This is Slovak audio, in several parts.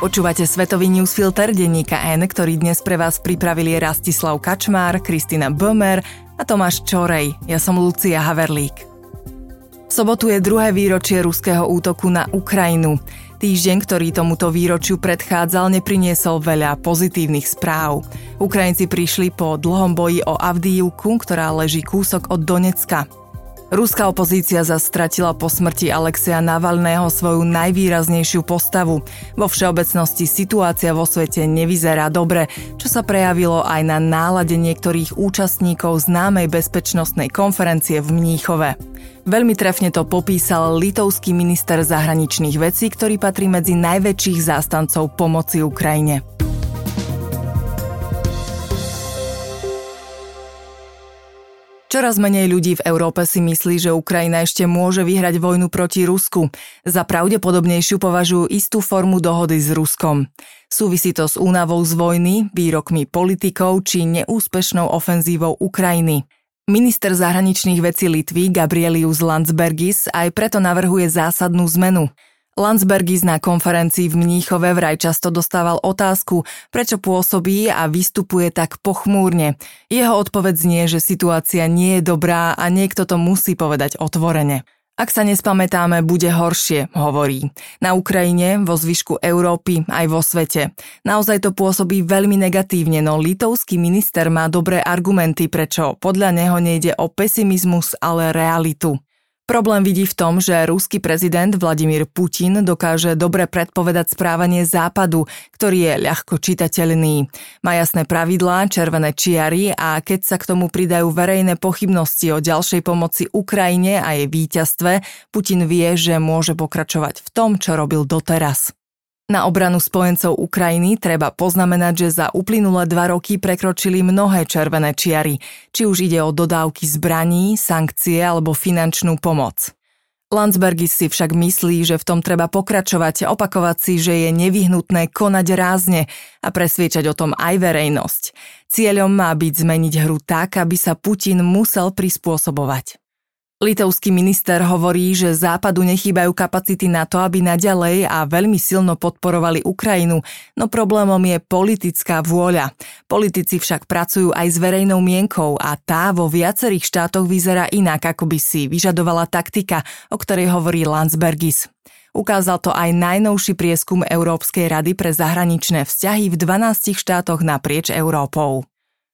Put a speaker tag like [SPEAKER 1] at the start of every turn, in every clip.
[SPEAKER 1] Počúvate Svetový newsfilter denníka N, ktorý dnes pre vás pripravili Rastislav Kačmár, Kristina Bömer a Tomáš Čorej. Ja som Lucia Haverlík. V sobotu je druhé výročie ruského útoku na Ukrajinu. Týždeň, ktorý tomuto výročiu predchádzal, nepriniesol veľa pozitívnych správ. Ukrajinci prišli po dlhom boji o Avdijivku, ktorá leží kúsok od Donecka. Ruská opozícia zastratila po smrti Alexia Navalného svoju najvýraznejšiu postavu. Vo všeobecnosti situácia vo svete nevyzerá dobre, čo sa prejavilo aj na nálade niektorých účastníkov známej bezpečnostnej konferencie v Mníchove. Veľmi trefne to popísal litovský minister zahraničných vecí, ktorý patrí medzi najväčších zástancov pomoci Ukrajine. Čoraz menej ľudí v Európe si myslí, že Ukrajina ešte môže vyhrať vojnu proti Rusku. Za pravdepodobnejšiu považujú istú formu dohody s Ruskom. Súvisí to s únavou z vojny, výrokmi politikov či neúspešnou ofenzívou Ukrajiny. Minister zahraničných vecí Litvy Gabrielius Landsbergis aj preto navrhuje zásadnú zmenu – Landsbergis na konferencii v Mníchove vraj často dostával otázku, prečo pôsobí a vystupuje tak pochmúrne. Jeho odpoveď znie, že situácia nie je dobrá a niekto to musí povedať otvorene. Ak sa nespamätáme, bude horšie, hovorí. Na Ukrajine, vo zvyšku Európy, aj vo svete. Naozaj to pôsobí veľmi negatívne, no litovský minister má dobré argumenty, prečo podľa neho nejde o pesimizmus, ale realitu. Problém vidí v tom, že ruský prezident Vladimír Putin dokáže dobre predpovedať správanie západu, ktorý je ľahko čitateľný. Má jasné pravidlá, červené čiary a keď sa k tomu pridajú verejné pochybnosti o ďalšej pomoci Ukrajine a jej víťazstve, Putin vie, že môže pokračovať v tom, čo robil doteraz. Na obranu spojencov Ukrajiny treba poznamenať, že za uplynulé dva roky prekročili mnohé červené čiary, či už ide o dodávky zbraní, sankcie alebo finančnú pomoc. Landsbergis si však myslí, že v tom treba pokračovať, opakovať si, že je nevyhnutné konať rázne a presviečať o tom aj verejnosť. Cieľom má byť zmeniť hru tak, aby sa Putin musel prispôsobovať. Litovský minister hovorí, že západu nechýbajú kapacity na to, aby naďalej a veľmi silno podporovali Ukrajinu, no problémom je politická vôľa. Politici však pracujú aj s verejnou mienkou a tá vo viacerých štátoch vyzerá inak, ako by si vyžadovala taktika, o ktorej hovorí Landsbergis. Ukázal to aj najnovší prieskum Európskej rady pre zahraničné vzťahy v 12 štátoch naprieč Európou.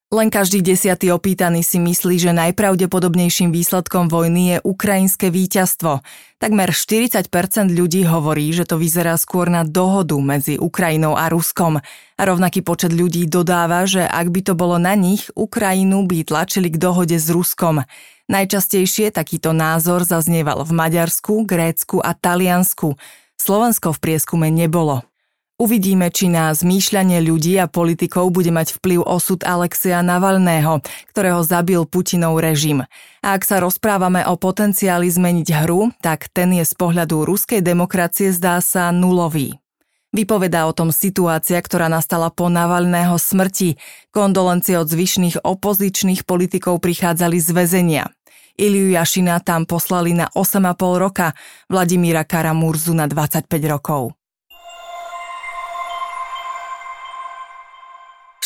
[SPEAKER 1] Len každý desiatý opýtaný si myslí, že najpravdepodobnejším výsledkom vojny je ukrajinské víťazstvo. Takmer 40% ľudí hovorí, že to vyzerá skôr na dohodu medzi Ukrajinou a Ruskom. A rovnaký počet ľudí dodáva, že ak by to bolo na nich, Ukrajinu by tlačili k dohode s Ruskom. Najčastejšie takýto názor zaznieval v Maďarsku, Grécku a Taliansku. Slovensko v prieskume nebolo. Uvidíme, či na zmýšľanie ľudí a politikov bude mať vplyv osud Alexia Navalného, ktorého zabil Putinov režim. A ak sa rozprávame o potenciáli zmeniť hru, tak ten je z pohľadu ruskej demokracie zdá sa nulový. Vypovedá o tom situácia, ktorá nastala po Navalného smrti. Kondolencie od zvyšných opozičných politikov prichádzali z väzenia. Iliu Jašina tam poslali na 8,5 roka, Vladimíra Karamurzu na 25 rokov.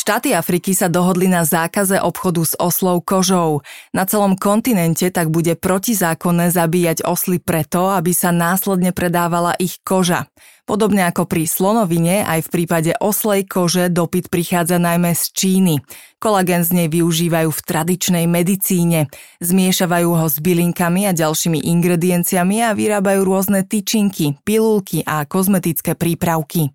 [SPEAKER 1] Štáty Afriky sa dohodli na zákaze obchodu s oslou kožou. Na celom kontinente tak bude protizákonné zabíjať osly preto, aby sa následne predávala ich koža. Podobne ako pri slonovine, aj v prípade oslej kože dopyt prichádza najmä z Číny. Kolagen z nej využívajú v tradičnej medicíne. Zmiešavajú ho s bylinkami a ďalšími ingredienciami a vyrábajú rôzne tyčinky, pilulky a kozmetické prípravky.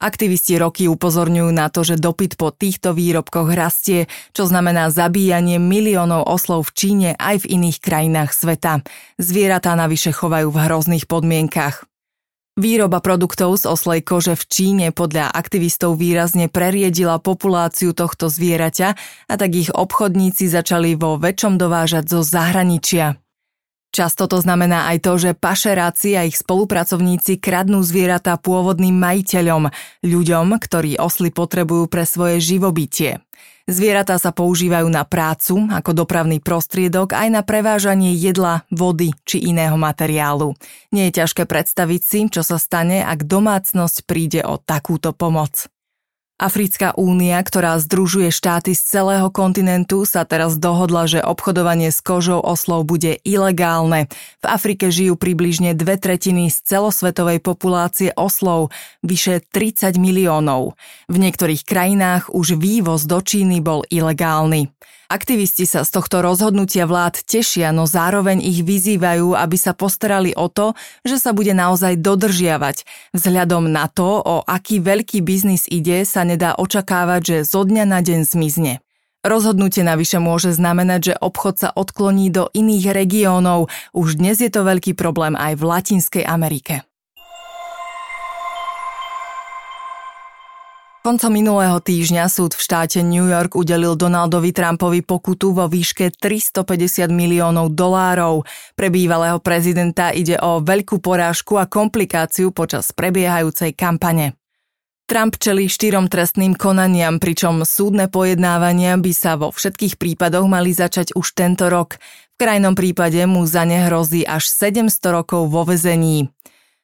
[SPEAKER 1] Aktivisti roky upozorňujú na to, že dopyt po týchto výrobkoch rastie, čo znamená zabíjanie miliónov oslov v Číne aj v iných krajinách sveta. Zvieratá navyše chovajú v hrozných podmienkach. Výroba produktov z oslej kože v Číne podľa aktivistov výrazne preriedila populáciu tohto zvieraťa a tak ich obchodníci začali vo väčšom dovážať zo zahraničia. Často to znamená aj to, že pašeráci a ich spolupracovníci kradnú zvieratá pôvodným majiteľom, ľuďom, ktorí osly potrebujú pre svoje živobytie. Zvieratá sa používajú na prácu, ako dopravný prostriedok, aj na prevážanie jedla, vody či iného materiálu. Nie je ťažké predstaviť si, čo sa stane, ak domácnosť príde o takúto pomoc. Africká únia, ktorá združuje štáty z celého kontinentu, sa teraz dohodla, že obchodovanie s kožou oslov bude ilegálne. V Afrike žijú približne dve tretiny z celosvetovej populácie oslov, vyše 30 miliónov. V niektorých krajinách už vývoz do Číny bol ilegálny. Aktivisti sa z tohto rozhodnutia vlád tešia, no zároveň ich vyzývajú, aby sa postarali o to, že sa bude naozaj dodržiavať. Vzhľadom na to, o aký veľký biznis ide, sa nedá očakávať, že zo dňa na deň zmizne. Rozhodnutie navyše môže znamenať, že obchod sa odkloní do iných regiónov. Už dnes je to veľký problém aj v Latinskej Amerike. Koncom minulého týždňa súd v štáte New York udelil Donaldovi Trumpovi pokutu vo výške 350 miliónov dolárov. Pre bývalého prezidenta ide o veľkú porážku a komplikáciu počas prebiehajúcej kampane. Trump čelí štyrom trestným konaniam, pričom súdne pojednávania by sa vo všetkých prípadoch mali začať už tento rok. V krajnom prípade mu za ne hrozí až 700 rokov vo vezení.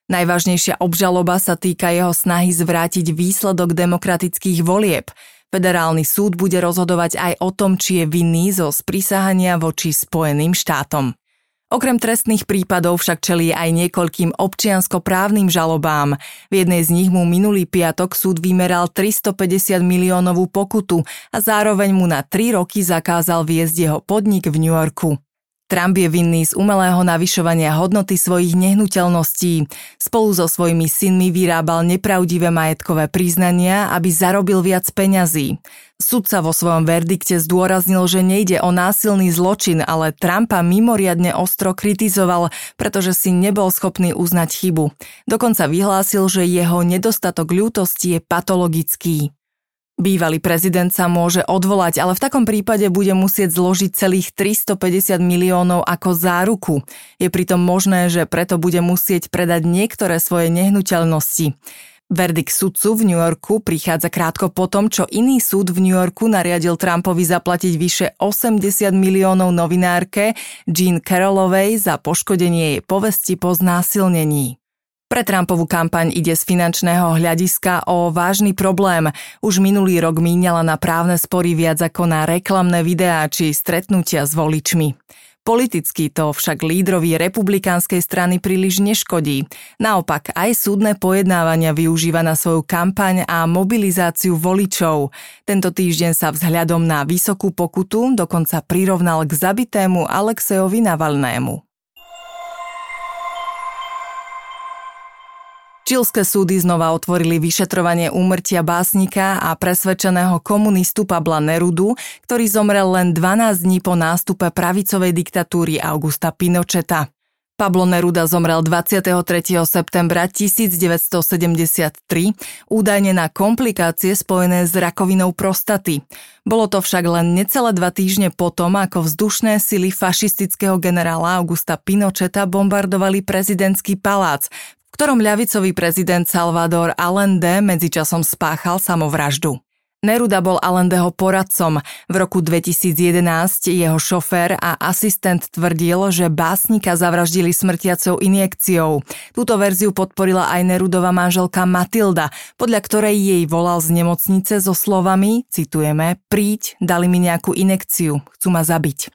[SPEAKER 1] Najvážnejšia obžaloba sa týka jeho snahy zvrátiť výsledok demokratických volieb. Federálny súd bude rozhodovať aj o tom, či je vinný zo sprísahania voči Spojeným štátom. Okrem trestných prípadov však čelí aj niekoľkým občiansko-právnym žalobám. V jednej z nich mu minulý piatok súd vymeral 350 miliónovú pokutu a zároveň mu na 3 roky zakázal viesť jeho podnik v New Yorku. Trump je vinný z umelého navyšovania hodnoty svojich nehnuteľností. Spolu so svojimi synmi vyrábal nepravdivé majetkové priznania, aby zarobil viac peňazí. Sudca vo svojom verdikte zdôraznil, že nejde o násilný zločin, ale Trumpa mimoriadne ostro kritizoval, pretože si nebol schopný uznať chybu. Dokonca vyhlásil, že jeho nedostatok ľútosti je patologický. Bývalý prezident sa môže odvolať, ale v takom prípade bude musieť zložiť celých 350 miliónov ako záruku. Je pritom možné, že preto bude musieť predať niektoré svoje nehnuteľnosti. Verdikt sudcu v New Yorku prichádza krátko po tom, čo iný súd v New Yorku nariadil Trumpovi zaplatiť vyše 80 miliónov novinárke Jean Carrollovej za poškodenie jej povesti po znásilnení. Pre Trumpovú kampaň ide z finančného hľadiska o vážny problém. Už minulý rok míňala na právne spory viac ako na reklamné videá či stretnutia s voličmi. Politicky to však lídrovi republikánskej strany príliš neškodí. Naopak, aj súdne pojednávania využíva na svoju kampaň a mobilizáciu voličov. Tento týždeň sa vzhľadom na vysokú pokutu dokonca prirovnal k zabitému Alexejovi Navalnému. Čilské súdy znova otvorili vyšetrovanie úmrtia básnika a presvedčeného komunistu Pabla Nerudu, ktorý zomrel len 12 dní po nástupe pravicovej diktatúry Augusta Pinocheta. Pablo Neruda zomrel 23. septembra 1973, údajne na komplikácie spojené s rakovinou prostaty. Bolo to však len necelé dva týždne potom, ako vzdušné sily fašistického generála Augusta Pinocheta bombardovali prezidentský palác, ktorom ľavicový prezident Salvador Allende medzičasom spáchal samovraždu. Neruda bol Allendeho poradcom. V roku 2011 jeho šofér a asistent tvrdil, že básnika zavraždili smrtiacou injekciou. Túto verziu podporila aj Nerudova manželka Matilda, podľa ktorej jej volal z nemocnice so slovami, citujeme, príď, dali mi nejakú inekciu, chcú ma zabiť.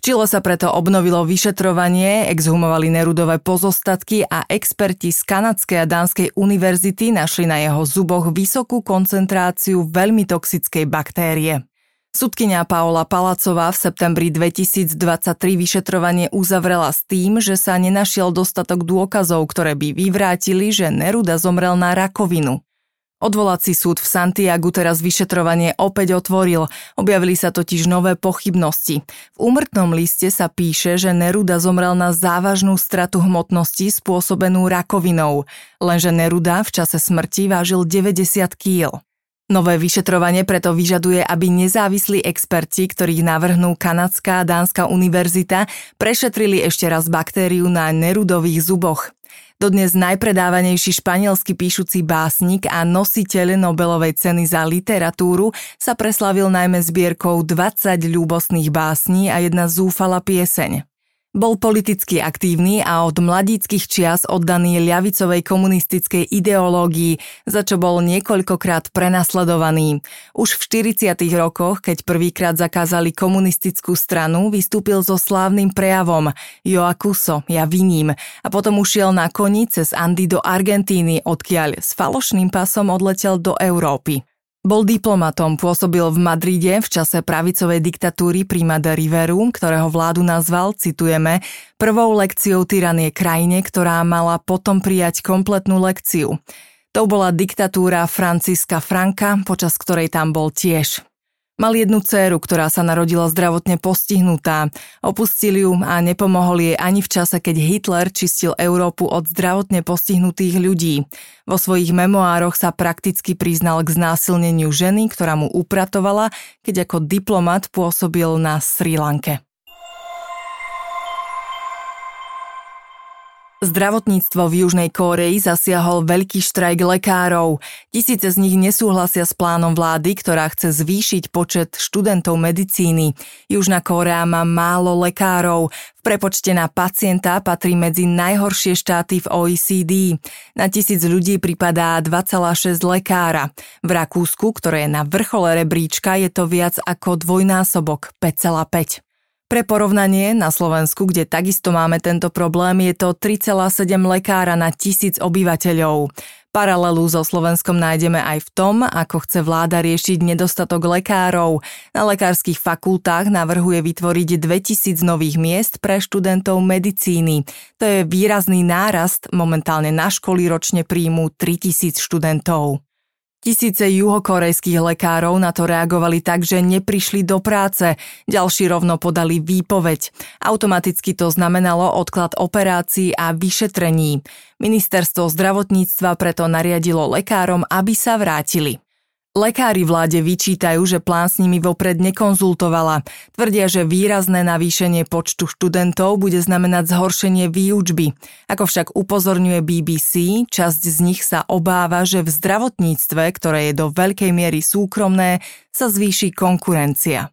[SPEAKER 1] V Čile sa preto obnovilo vyšetrovanie, exhumovali Nerudové pozostatky a experti z Kanadskej a Dánskej univerzity našli na jeho zuboch vysokú koncentráciu veľmi toxickej baktérie. Sudkynia Paola Palacová v septembri 2023 vyšetrovanie uzavrela s tým, že sa nenašiel dostatok dôkazov, ktoré by vyvrátili, že Neruda zomrel na rakovinu. Odvolací súd v Santiagu teraz vyšetrovanie opäť otvoril. Objavili sa totiž nové pochybnosti. V úmrtnom liste sa píše, že Neruda zomrel na závažnú stratu hmotnosti spôsobenú rakovinou. Lenže Neruda v čase smrti vážil 90 kg. Nové vyšetrovanie preto vyžaduje, aby nezávislí experti, ktorých navrhnú Kanadská a Dánska univerzita, prešetrili ešte raz baktériu na nerudových zuboch. Dodnes najpredávanejší španielsky píšuci básnik a nositeľ Nobelovej ceny za literatúru sa preslavil najmä zbierkou 20 ľúbosných básní a jedna zúfala pieseň. Bol politicky aktívny a od mladíckých čias oddaný ľavicovej komunistickej ideológii, za čo bol niekoľkokrát prenasledovaný. Už v 40. rokoch, keď prvýkrát zakázali komunistickú stranu, vystúpil so slávnym prejavom Jo Akuso, ja viním a potom ušiel na koni cez Andy do Argentíny, odkiaľ s falošným pasom odletel do Európy. Bol diplomatom, pôsobil v Madride v čase pravicovej diktatúry Prima de Riveru, ktorého vládu nazval, citujeme, prvou lekciou tyranie krajine, ktorá mala potom prijať kompletnú lekciu. To bola diktatúra Franciska Franka, počas ktorej tam bol tiež. Mal jednu dceru, ktorá sa narodila zdravotne postihnutá. Opustil ju a nepomohol jej ani v čase, keď Hitler čistil Európu od zdravotne postihnutých ľudí. Vo svojich memoároch sa prakticky priznal k znásilneniu ženy, ktorá mu upratovala, keď ako diplomat pôsobil na Sri Lanke. Zdravotníctvo v Južnej Kóreji zasiahol veľký štrajk lekárov. Tisíce z nich nesúhlasia s plánom vlády, ktorá chce zvýšiť počet študentov medicíny. Južná Kórea má málo lekárov. V prepočte na pacienta patrí medzi najhoršie štáty v OECD. Na tisíc ľudí pripadá 2,6 lekára. V Rakúsku, ktoré je na vrchole rebríčka, je to viac ako dvojnásobok 5,5. Pre porovnanie, na Slovensku, kde takisto máme tento problém, je to 3,7 lekára na tisíc obyvateľov. Paralelu so Slovenskom nájdeme aj v tom, ako chce vláda riešiť nedostatok lekárov. Na lekárskych fakultách navrhuje vytvoriť 2000 nových miest pre študentov medicíny. To je výrazný nárast, momentálne na školy ročne príjmu 3000 študentov. Tisíce juhokorejských lekárov na to reagovali tak, že neprišli do práce, ďalší rovno podali výpoveď. Automaticky to znamenalo odklad operácií a vyšetrení. Ministerstvo zdravotníctva preto nariadilo lekárom, aby sa vrátili. Lekári vláde vyčítajú, že plán s nimi vopred nekonzultovala. Tvrdia, že výrazné navýšenie počtu študentov bude znamenať zhoršenie výučby. Ako však upozorňuje BBC, časť z nich sa obáva, že v zdravotníctve, ktoré je do veľkej miery súkromné, sa zvýši konkurencia.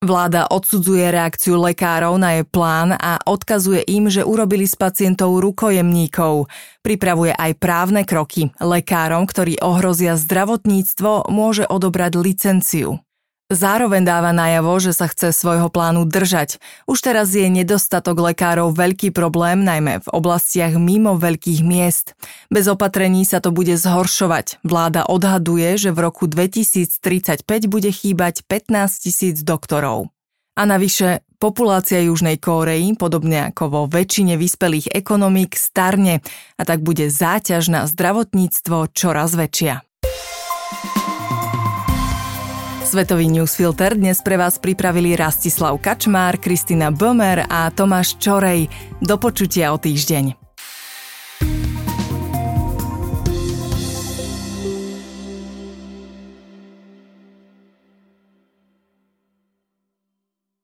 [SPEAKER 1] Vláda odsudzuje reakciu lekárov na jej plán a odkazuje im, že urobili s pacientov rukojemníkov. Pripravuje aj právne kroky. Lekárom, ktorí ohrozia zdravotníctvo, môže odobrať licenciu. Zároveň dáva najavo, že sa chce svojho plánu držať. Už teraz je nedostatok lekárov veľký problém, najmä v oblastiach mimo veľkých miest. Bez opatrení sa to bude zhoršovať. Vláda odhaduje, že v roku 2035 bude chýbať 15 tisíc doktorov. A navyše, populácia Južnej Kórei, podobne ako vo väčšine vyspelých ekonomík, starne a tak bude záťaž na zdravotníctvo čoraz väčšia. Svetový newsfilter dnes pre vás pripravili Rastislav Kačmár, Kristina Bömer a Tomáš Čorej. Do počutia o týždeň.